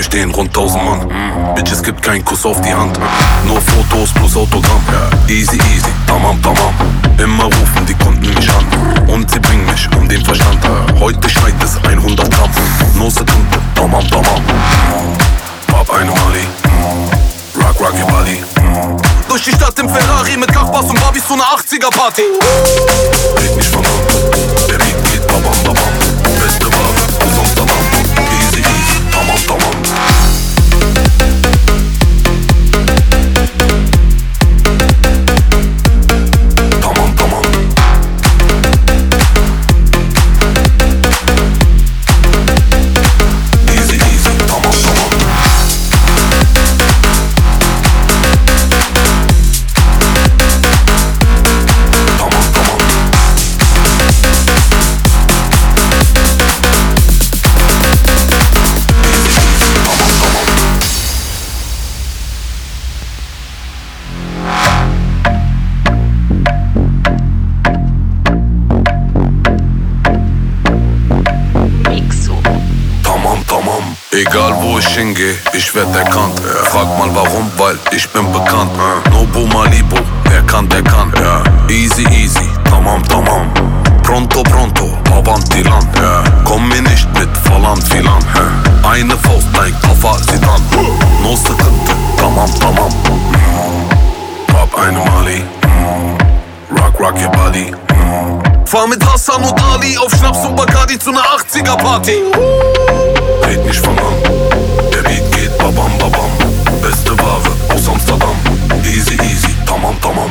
Tür stehen rund 1000 Mann. Mm. Bitch, es gibt keinen Kuss auf die Hand. Nur Fotos plus Autogramm. Easy, easy, tamam, tamam. Immer rufen die Kunden mich an. Und sie bringen mich um den Verstand. Heute schneit es 100 Gramm. No Sekunde, tamam, tamam. Hab eine Mali. Rock, rock your body. Durch die Stadt im Ferrari mit Kachbars und Barbies zu einer 80er Party. Egal wo ich hingehe, ich werd erkannt. Frag mal warum, weil ich bin bekannt. Nobu Malibu, wer kann, der kann. Easy, easy, tamam, tamam. Pronto, pronto, avanti land. Komm mir nicht mit Verland, Filan. Eine Faust, dein Koffer, sieht an. No Sekunde, tamam, tamam. Hab eine Mali. Rock, rock your body. Fahr mit Hassan und Ali auf Schnaps und Bacardi zu einer 80er Party. Red nicht von an. Babam babam. Beste Ware aus Amsterdam. Easy easy. Tamam tamam.